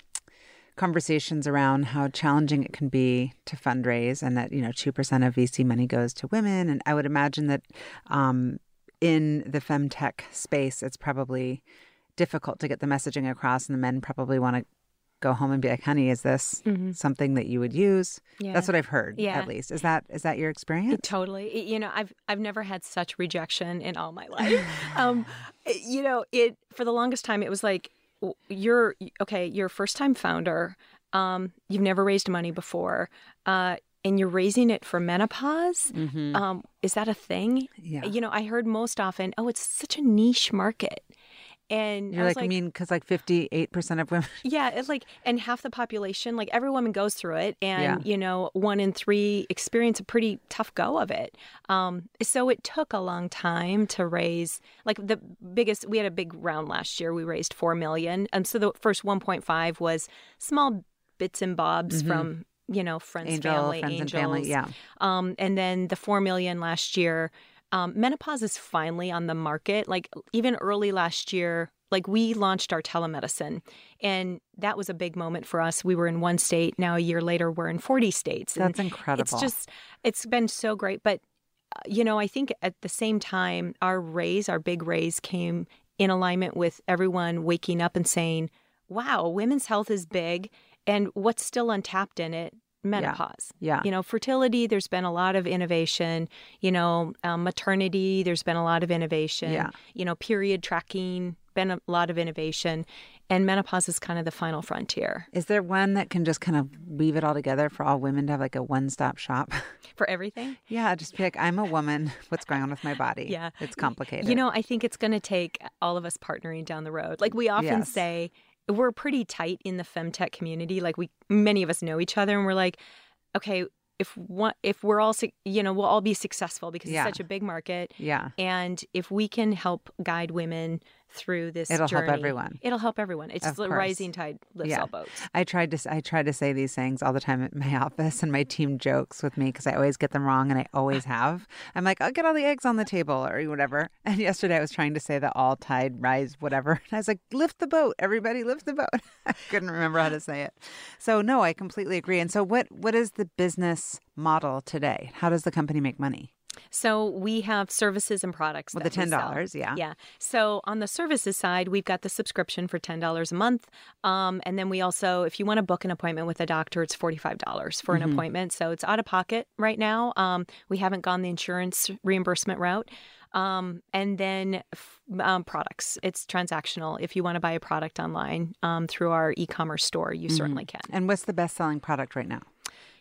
conversations around how challenging it can be to fundraise and that, you know, 2% of VC money goes to women. And I would imagine that um, in the femtech space, it's probably difficult to get the messaging across, and the men probably want to go home and be like, "Honey, is this something that you would use?" Yeah. That's what I've heard. Yeah. At least is that is that your experience? Totally. It- You know, I've I've never had such rejection in all my life. um, it- you know, it for the longest time it was like you're okay, you're a first time founder. Um, you've never raised money before. Uh, and you're raising it for menopause. Um, is that a thing? Mm-hmm. Yeah. You know, I heard most often, oh, it's such a niche market. And You're I was like, I mean, because like 58 percent of women. yeah, it's like, and half the population, like every woman goes through it, and Yeah. you know, one in three experience a pretty tough go of it. Um, so it took a long time to raise. Like the biggest, we had a big round last year. We raised four million, and so the first one point five was small bits and bobs from you know friends, Mm-hmm. Angel, family, friends angels, and family, yeah. um, and then the four million last year. Um, menopause is finally on the market. Like even early last year, like we launched our telemedicine, and that was a big moment for us. We were in one state. Now a year later, we're in forty states. And That's incredible. It's just, it's been so great. But uh, you know, I think at the same time, our raise, our big raise, came in alignment with everyone waking up and saying, "Wow, women's health is big, and what's still untapped in it." Menopause. Yeah. You know, fertility, there's been a lot of innovation. You know, um, maternity, there's been a lot of innovation. Yeah. You know, period tracking, been a lot of innovation. And menopause is kind of the final frontier Is there one that can just kind of weave it all together for all women to have like a one stop shop? for everything. yeah, just be like, I'm a woman. What's going on with my body? Yeah. It's complicated. You know, I think it's going to take all of us partnering down the road. Like we often Yes. say, we're pretty tight in the femtech community. Like we, many of us know each other, and we're like, okay, if one, if we're all, you know, we'll all be successful because Yeah. it's such a big market. Yeah. And if we can help guide women through this, It'll help journey, everyone. It'll help everyone. It's the rising tide lifts Yeah. all boats. I tried to I try to say these things all the time at my office, and my team jokes with me because I always get them wrong, and I always have. I'm like, I'll get all the eggs on the table or whatever. And yesterday I was trying to say the all tide rise whatever, and I was like, lift the boat, everybody, lift the boat. I couldn't remember how to say it. So no, I completely agree. And so what what is the business model today? How does the company make money? So we have services and products. Well, the $10, yeah. Yeah. So on the services side, we've got the subscription for ten dollars a month, um, and then we also, if you want to book an appointment with a doctor, it's forty five dollars for an Mm-hmm. appointment. So it's out of pocket right now. Um, we haven't gone the insurance reimbursement route. Um, and then um, products. It's transactional. If you want to buy a product online um, through our e commerce store, you certainly can. And what's the best selling product right now?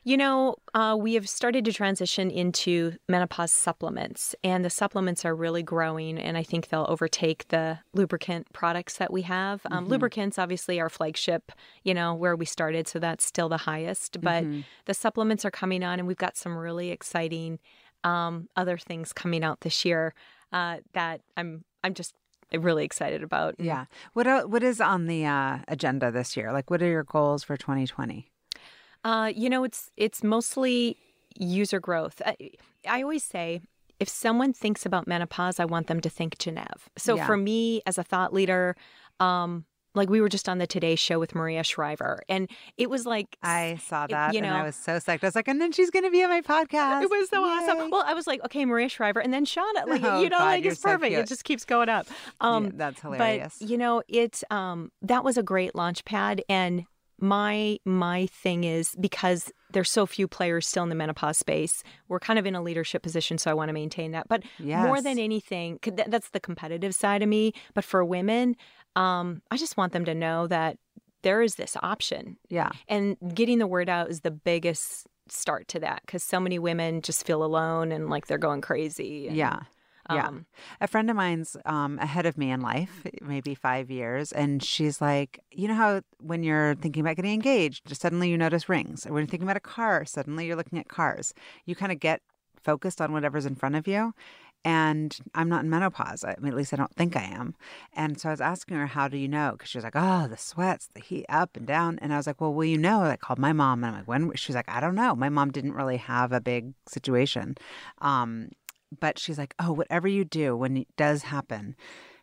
You know, uh, we have started to transition into menopause supplements, and the supplements are really growing. And I think they'll overtake the lubricant products that we have. Um, Mm-hmm. Lubricants, obviously, our flagship, you know, where we started. So that's still the highest. But Mm-hmm. the supplements are coming on, and we've got some really exciting um, other things coming out this year uh, that I'm I'm just really excited about. Yeah. What what is on the uh, agenda this year? Like, what are your goals for 2020? Uh, you know, it's it's mostly user growth. I, I always say if someone thinks about menopause, I want them to think Gennev. So Yeah. for me as a thought leader, um, like we were just on the Today Show with Maria Shriver, and it was like I saw it- that you and know- I was so psyched. I was like, and then she's going to be on my podcast. It was so Yay. awesome. Well, I was like, okay, Maria Shriver, and then Shauna, like Oh, you know, God, like it's so perfect. cute. It just keeps going up. Um, Yeah, that's hilarious. But you know, it um that was a great launch pad, and my my thing is because there's so few players still in the menopause space. We're kind of in a leadership position, so I want to maintain that. But more than anything that- that's the competitive side of me. But for women, um, I just want them to know that there is this option yeah. and getting the word out is the biggest start to that because so many women just feel alone and like they're going crazy. and, Yeah. Yeah. um, A friend of mine's um, ahead of me in life, maybe five years, and she's like, you know how when you're thinking about getting engaged, suddenly you notice rings. Or when you're thinking about a car, suddenly you're looking at cars. You kind of get focused on whatever's in front of you. And I'm not in menopause. I mean, at least I don't think I am. And so I was asking her, how do you know? Because she was like, oh, the sweats, the heat up and down. And I was like, well, will you know? I called my mom and I'm like, when? She's like, I don't know. My mom didn't really have a big situation. Um, but she's like, oh, whatever you do when it does happen,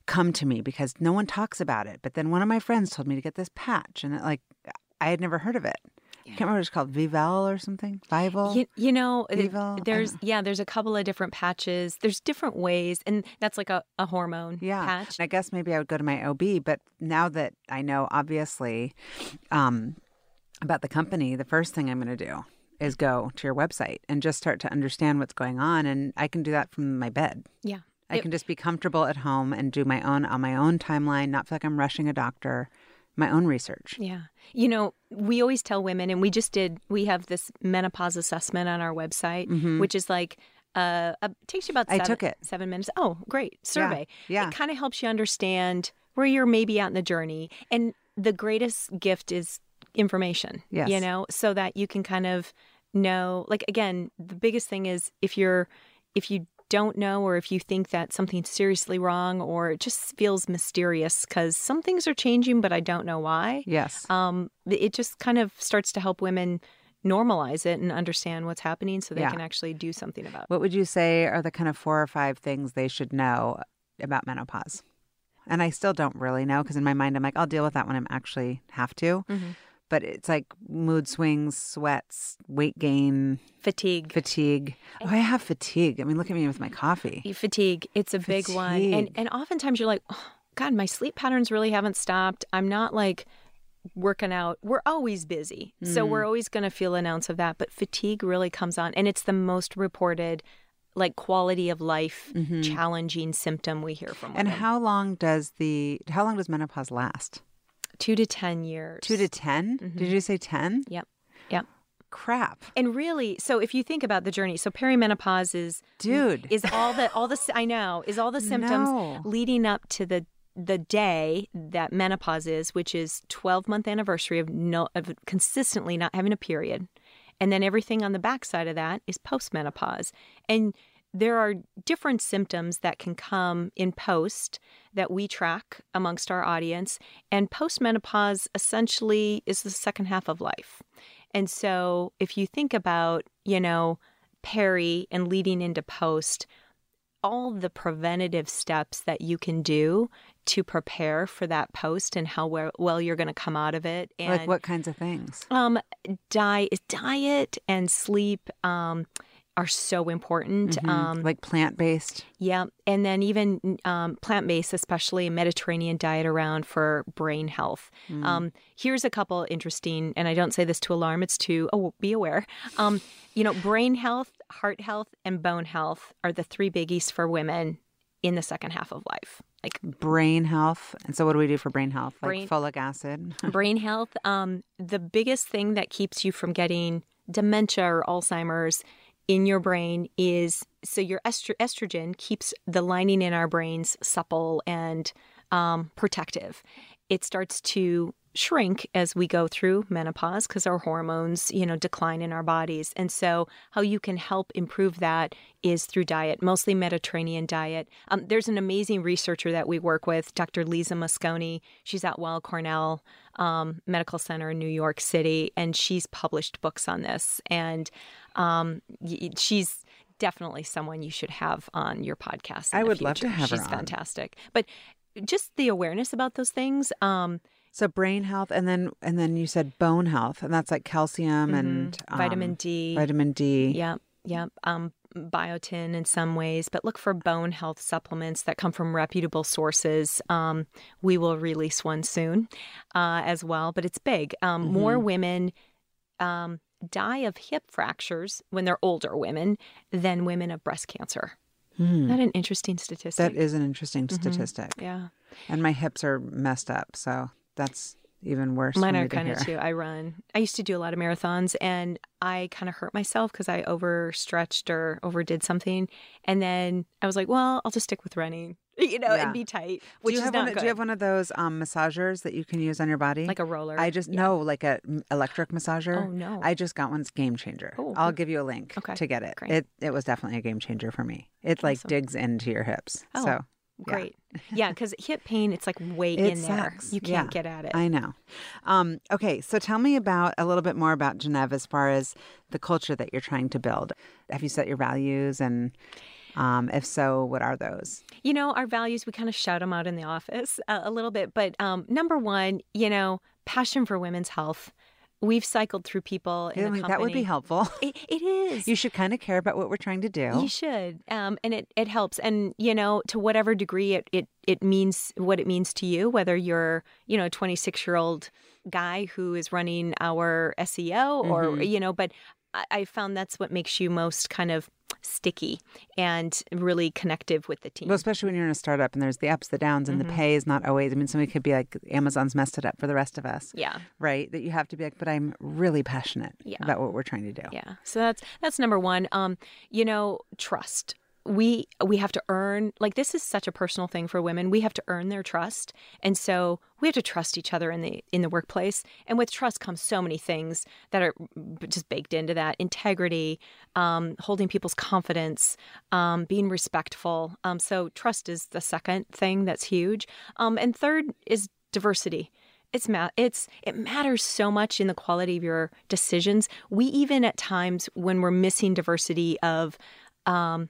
come to me because no one talks about it. But then one of my friends told me to get this patch, and it, like I had never heard of it. I can't remember what it's called, Vivelle or something. Vivelle. You, you know, Vivelle? There's yeah, there's a couple of different patches. There's different ways, and that's like a, a hormone Yeah. patch. And I guess maybe I would go to my OB, but now that I know, obviously, um, about the company, the first thing I'm going to do is go to your website and just start to understand what's going on. And I can do that from my bed. Yeah, I It- can just be comfortable at home and do my own on my own timeline, not feel like I'm rushing a doctor, my own research. Yeah. You know, we always tell women, and we just did, we have this menopause assessment on our website, which is like, uh, uh, takes you about Mm-hmm. I seven, took it. seven minutes. Oh, great. Survey. yeah. It kind of helps you understand where you're maybe at in the journey. And the greatest gift is information, Yes. you know, so that you can kind of know, like, again, the biggest thing is if you're, if you don't know or if you think that something's seriously wrong or it just feels mysterious because some things are changing but i don't know why Yes. um, it just kind of starts to help women normalize it and understand what's happening so they Yeah. can actually do something about it. What would you say are the kind of four or five things they should know about menopause? And I still don't really know because in my mind I'm like, I'll deal with that when I'm actually have to. But it's like mood swings, sweats, weight gain, Fatigue. fatigue. Oh, I have fatigue. I mean, look at me with my coffee. Fatigue. It's a big one. And and oftentimes you're like, oh, God, my sleep patterns really haven't stopped. I'm not like working out. We're always busy. So Mm. we're always going to feel an ounce of that. But fatigue really comes on. And it's the most reported like quality of life challenging symptom we hear from Mm-hmm. And how long does the how long does menopause last? Two to 10 years. Two to 10 mm-hmm. Did you say ten? Yep. Yep. Crap, And really, so if you think about the journey, so perimenopause is dude. is all the all the I know is all the symptoms No. leading up to the the day that menopause is, which is 12 month anniversary of no of consistently not having a period, and then everything on the backside of that is postmenopause, and there are different symptoms that can come in post that we track amongst our audience, and postmenopause essentially is the second half of life. And so if you think about, you know, peri and leading into post, all the preventative steps that you can do to prepare for that post and how well, you're going to come out of it. And like what kinds of things? um, diet, diet and sleep um, are so important. Um, like plant based. yeah, and then even um, plant based, especially a Mediterranean diet around for brain health. Um, here's a couple interesting, and I don't say this to alarm; it's to oh, be aware. Um, you know, brain health, heart health, and bone health are the three biggies for women in the second half of life. Like brain health. And so, what do we do for brain health? Like Brain- folic acid. brain health, um, the biggest thing that keeps you from getting dementia or Alzheimer's in your brain is so your estro- estrogen keeps the lining in our brains supple and um, protective. It starts to shrink as we go through menopause because our hormones, you know, decline in our bodies. And so, how you can help improve that is through diet, mostly Mediterranean diet. Um, there's an amazing researcher that we work with, Dr. Lisa Mosconi. She's at Weill Cornell um, Medical Center in New York City, and she's published books on this. And um, she's definitely someone you should have on your podcast. I would love to have she's her on. fantastic. But just the awareness about those things. Um, So brain health, and then and then you said bone health, and that's like calcium and mhm, vitamin um, D. Vitamin D. Yep, yep. Um, biotin in some ways, but look for bone health supplements that come from reputable sources. Um, we will release one soon uh, as well, but it's big. Um, More Mm-hmm. women um, die of hip fractures when they're older women than women of breast cancer. That an interesting statistic? Hmm. That is an interesting statistic. yeah. And my hips are messed up, so that's even worse. Mine are kind of too. I run. I used to do a lot of marathons, and I kind of hurt myself because I overstretched or overdid something. And then I was like, "Well, I'll just stick with running, you know, Yeah. and be tight." Do Which you is have not one? good. Do you have one of those um, massagers that you can use on your body? like a roller? I just Yeah. no, like a electric massager. Oh, no. I just got one. It's game changer. Oh, I'll give you a link Okay, to get it. great. It it was definitely a game changer for me. It like Awesome. digs into your hips. Oh, so. Great. Yeah, because hip pain, it's like way It in there. sucks. You can't Yeah. get at it. I know. Um, okay, so tell me about a little bit more about Gennev as far as the culture that you're trying to build. Have you set your values, and um, if so, what are those? You know, our values, we kind of shout them out in the office a, a little bit. But um, number one, you know, passion for women's health. We've cycled through people in I the company. that would be helpful. It, it is. You should kind of care about what we're trying to do. You should, um, and it, it helps. And you know, to whatever degree it, it it means what it means to you, whether you're you know a 26 year old guy who is running our SEO or Mm-hmm. you know, but I, I found that's what makes you most kind of sticky and really connective with the team. Well, especially when you're in a startup and there's the ups, the downs, and Mm-hmm. the pay is not always. I mean, somebody could be like, Amazon's messed it up for the rest of us. yeah. Right? That you have to be like, but I'm really passionate Yeah. about what we're trying to do. Yeah. So that's that's number one. Um, you know, trust. We we have to earn like this is such a personal thing for women. We have to earn their trust. And so we have to trust each other in the in the workplace. And with trust comes so many things that are just baked into that. Integrity, um, holding people's confidence, um, being respectful. Um, so trust is the second thing that's huge. Um, and third is diversity it's ma- it's it matters so much in the quality of your decisions. We even at times when we're missing diversity of um,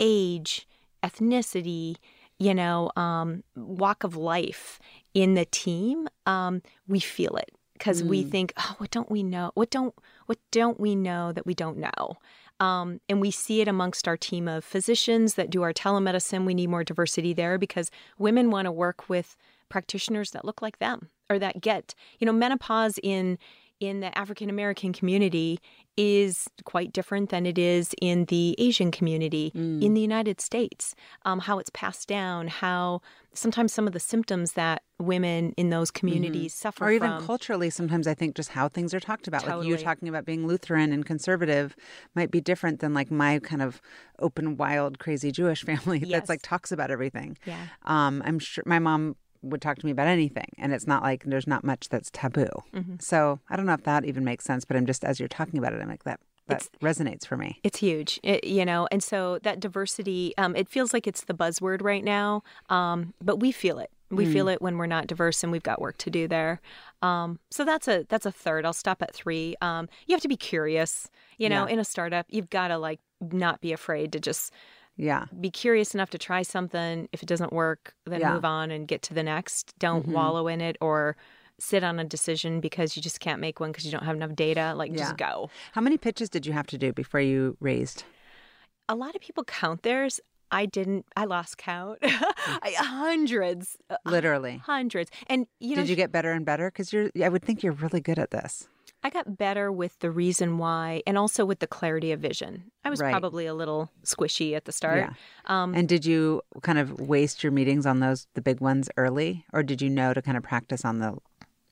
age, ethnicity, you know, um, walk of life in the team, um, we feel it because we think, oh, what don't we know? What don't what don't we know that we don't know? Um, and we see it amongst our team of physicians that do our telemedicine. We need more diversity there because women want to work with practitioners that look like them or that get, you know, menopause in in the African American community is quite different than it is in the Asian community in the United States. Um, how it's passed down, how sometimes some of the symptoms that women in those communities suffer Or even from. culturally, sometimes I think just how things are talked about. Like you talking about being Lutheran and conservative might be different than like my kind of open, wild, crazy Jewish family Yes. that's like talks about everything. Yeah. Um, I'm sure my mom would talk to me about anything, and it's not like there's not much that's taboo. Mm-hmm. So I don't know if that even makes sense, but I'm just as you're talking about it, I'm like that that resonates for me. It's huge, it, you know, and so that diversity, um, it feels like it's the buzzword right now, um, but we feel it. We feel it when we're not diverse, and we've got work to do there. Um, so that's a that's a third. I'll stop at three. Um, you have to be curious, you know. Yeah. In a startup, you've got to like not be afraid to just Yeah. be curious enough to try something. If it doesn't work, then Yeah. move on and get to the next. Don't wallow in it or sit on a decision because you just can't make one because you don't have enough data. Like Yeah. just go. How many pitches did you have to do before you raised? a lot of people count theirs. I didn't. I lost count. I, hundreds, uh, Literally. hundreds. And you know, Did you get better and better? Because you're, I would think you're really good at this. I got better with the reason why, and also with the clarity of vision. I was Right. probably a little squishy at the start. Yeah. Um, And did you kind of waste your meetings on those, the big ones early? Or did you know to kind of practice on the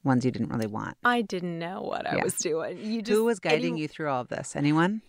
ones you didn't really want? I didn't know what I was doing. You just Who was guiding any- you through all of this? Anyone?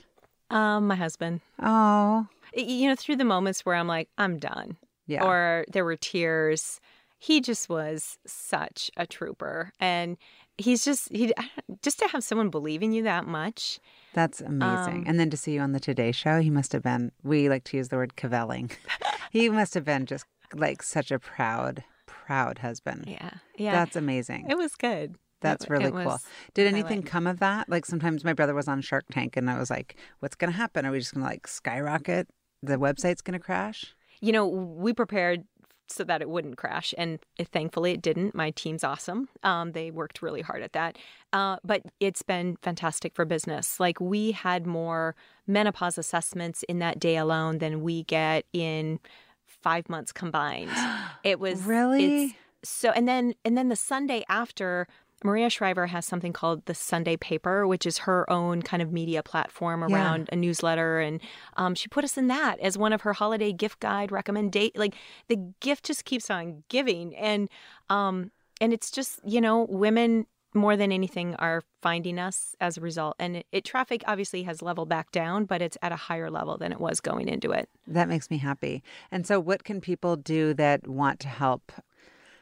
Um, my husband. Oh, You know, through the moments where I'm like, I'm done. yeah. or there were tears. He just was such a trooper, and he's just he just to have someone believe in you that much. That's amazing. Um, and then to see you on the Today Show, he must have been, we like to use the word kvelling. he must have been just like such a proud, proud husband. Yeah, yeah, That's amazing. it was good. That's really cool. Did anything come of that? Like sometimes my brother was on Shark Tank and I was like, what's going to happen? Are we just going to like skyrocket? The website's going to crash? You know, we prepared so that it wouldn't crash, and thankfully it didn't. My team's awesome. Um, they worked really hard at that. Uh, but it's been fantastic for business. Like we had more menopause assessments in that day alone than we get in five months combined. It was Really? it's- so and then and then the Sunday after Maria Shriver has something called the Sunday Paper, which is her own kind of media platform Yeah. around a newsletter, and um, she put us in that as one of her holiday gift guide recommendation. Like the gift just keeps on giving, and um, and it's just you know women more than anything are finding us as a result, and it, it traffic obviously has leveled back down, but it's at a higher level than it was going into it. That makes me happy. And so, what can people do that want to help?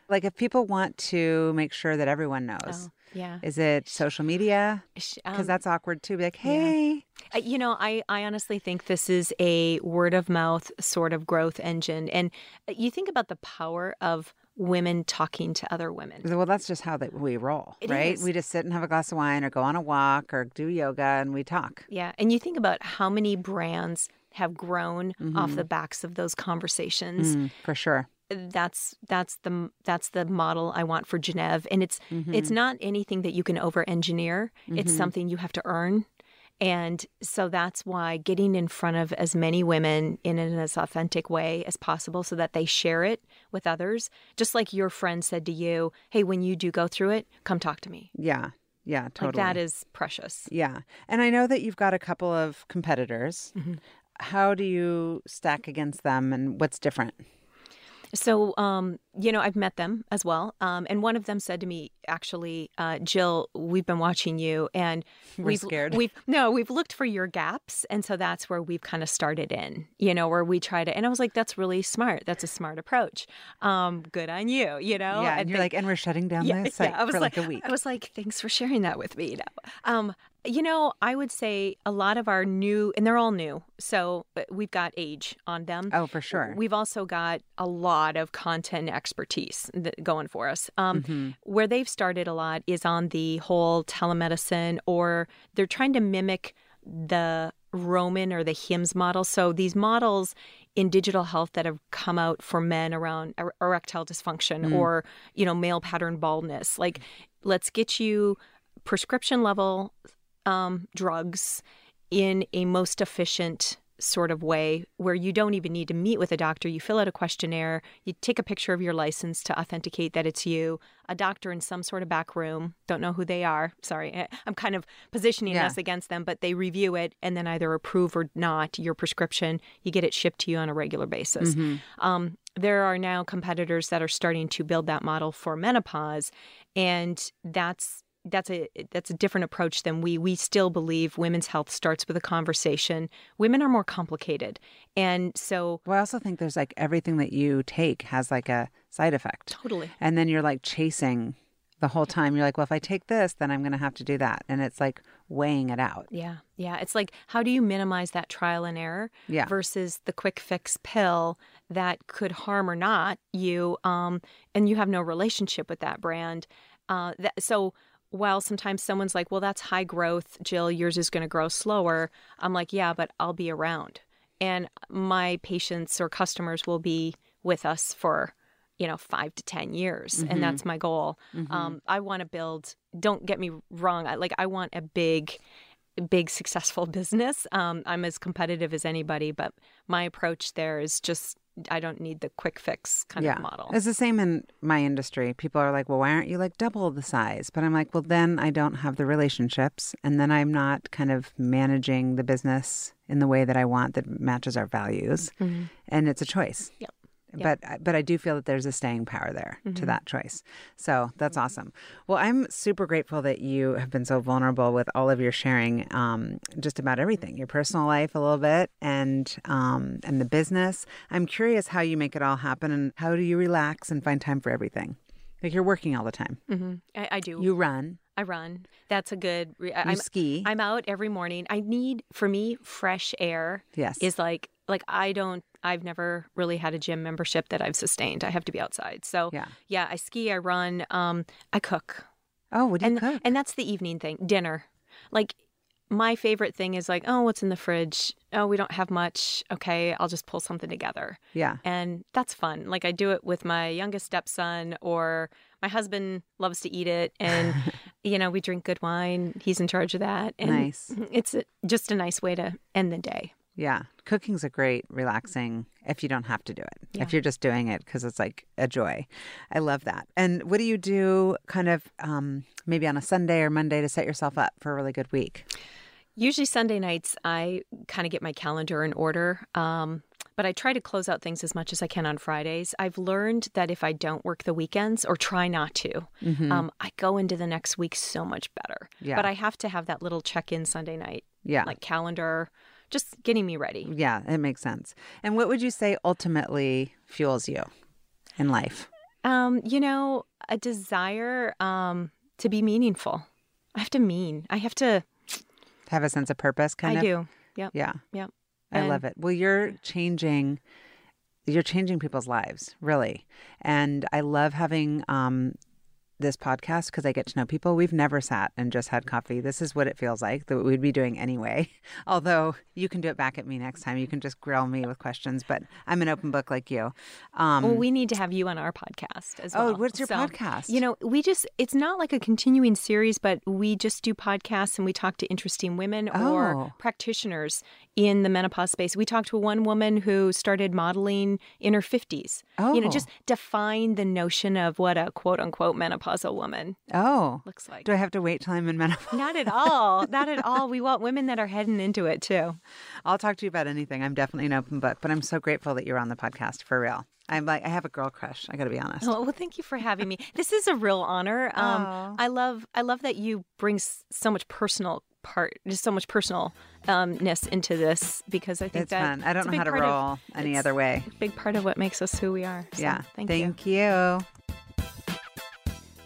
Like, if people want to make sure that everyone knows, yeah, is it social media? Because um, that's awkward too. Be like, hey, Uh, You know, I, I honestly think this is a word of mouth sort of growth engine. And uh, you think about the power of women talking to other women. well, that's just how that we roll, It right? is. We just sit and have a glass of wine, or go on a walk, or do yoga, and we talk. Yeah. And you think about how many brands have grown off Mhm. the backs of those conversations. Mm, for sure. That's that's the that's the model I want for Gennev. And it's Mm-hmm. it's not anything that you can over engineer. It's Mhm. something you have to earn. And so that's why getting in front of as many women in an as authentic way as possible so that they share it with others. Just like your friend said to you, hey, when you do go through it, come talk to me. Yeah. Yeah. Totally. Like that is precious. Yeah. And I know that you've got a couple of competitors. Mhm. How do you stack against them and what's different? So, um, you know, I've met them as well. Um, and one of them said to me, actually, uh, Jill, we've been watching you and We're we've, scared. We've no, we've looked for your gaps, and so that's where we've kind of started in. You know, where we try to. And I was like, that's really smart. That's a smart approach. Um, good on you. You know. yeah. And you're they- like, and we're shutting down yeah, the site yeah, I was for like, like, a week. I was like, thanks for sharing that with me. You know, um, you know, I would say a lot of our new, and they're all new, so we've got age on them. oh, for sure. We've also got a lot of content expertise going for us. Um, Mhm. Where they've started a lot is on the whole telemedicine, or they're trying to mimic the Roman or the Hims model. So these models in digital health that have come out for men around er- erectile dysfunction Mm. or you know male pattern baldness. Like, let's get you prescription level um, drugs in a most efficient sort of way where you don't even need to meet with a doctor. You fill out a questionnaire, you take a picture of your license to authenticate that it's you. A doctor in some sort of back room, don't know who they are. Sorry, I- I'm kind of positioning Yeah. us against them, but they review it and then either approve or not your prescription. You get it shipped to you on a regular basis. Mhm. Um, there are now competitors that are starting to build that model for menopause, and that's that's a that's a different approach than we we still believe women's health starts with a conversation. Women are more complicated, and so Well, I also think there's like everything that you take has like a side effect. totally And then you're like chasing the whole time. You're like, well, if I take this, then I'm going to have to do that. And it's like weighing it out. yeah yeah it's like how do you minimize that trial and error Yeah. versus the quick fix pill that could harm or not you um and you have no relationship with that brand uh that so while sometimes someone's like well that's high growth jill yours is going to grow slower i'm like yeah but i'll be around and my patients or customers will be with us for you know five to ten years Mhm. and that's my goal Mhm. um, i want to build don't get me wrong I, like i want a big big successful business um, i'm as competitive as anybody but my approach there is just i don't need the quick fix kind yeah. of model It's the same in my industry. People are like, well, why aren't you like double the size? But I'm like, well, then I don't have the relationships. And then I'm not kind of managing the business in the way that I want that matches our values. Mhm. And it's a choice. Yep. But but I do feel that there's a staying power there to Mhm. that choice. So that's awesome. Well, I'm super grateful that you have been so vulnerable with all of your sharing, um, just about everything, your personal life a little bit, and um, and the business. I'm curious how you make it all happen, and how do you relax and find time for everything? Like you're working all the time. hmm I, I do. You run. I run. That's a good. Re- You I'm ski. I'm out every morning. I need for me fresh air yes. is like like I don't. I've never really had a gym membership that I've sustained. I have to be outside. So yeah. yeah, I ski. I run. Um, I cook. Oh, what do you and cook? and that's the evening thing dinner like my favorite thing is like oh what's in the fridge oh we don't have much okay i'll just pull something together yeah. and that's fun like i do it with my youngest stepson or my husband loves to eat it and you know we drink good wine he's in charge of that and Nice. it's a, just a nice way to end the day Yeah. Cooking's a great relaxing if you don't have to do it. Yeah. If you're just doing it because it's like a joy. I love that. And what do you do kind of um, maybe on a Sunday or Monday to set yourself up for a really good week? Usually Sunday nights, I kind of get my calendar in order. Um, but I try to close out things as much as I can on Fridays. I've learned that if I don't work the weekends or try not to, Mhm. um, I go into the next week so much better. Yeah. But I have to have that little check in Sunday night, yeah. like calendar, just getting me ready. yeah, it makes sense. And what would you say ultimately fuels you in life? Um, you know, a desire um, to be meaningful. I have to mean. I have to. Have a sense of purpose kind I of? do. Yep. Yeah. Yep. I And- love it. Well, you're changing you're changing people's lives, really. And I love having um this podcast because I get to know people. We've never sat and just had coffee. This is what it feels like that we'd be doing anyway. Although you can do it back at me next time. You can just grill me with questions, but I'm an open book like you. Um, Well, we need to have you on our podcast as well. oh, what's your So, podcast? You know, we just, it's not like a continuing series, but we just do podcasts and we talk to interesting women Oh. or practitioners in the menopause space. We talked to one woman who started modeling in her 50s. oh, You know, just define the notion of what a quote unquote menopausal woman oh. looks like. Do I have to wait till I'm in menopause? Not at all. Not at all. We want women that are heading into it too. I'll talk to you about anything. I'm definitely an open book, but I'm so grateful that you're on the podcast for real. I'm like, I have a girl crush. I got to be honest. Oh, well, thank you for having me. This is a real honor. Um. I love, I love that you bring so much personal part, just so much personalness into this because I think It's that fun. I don't know how to part of- roll any other way. a Big part of what makes us who we are. So, yeah. thank, you. Thank you.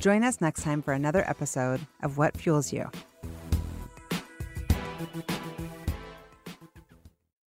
Join us next time for another episode of What Fuels You.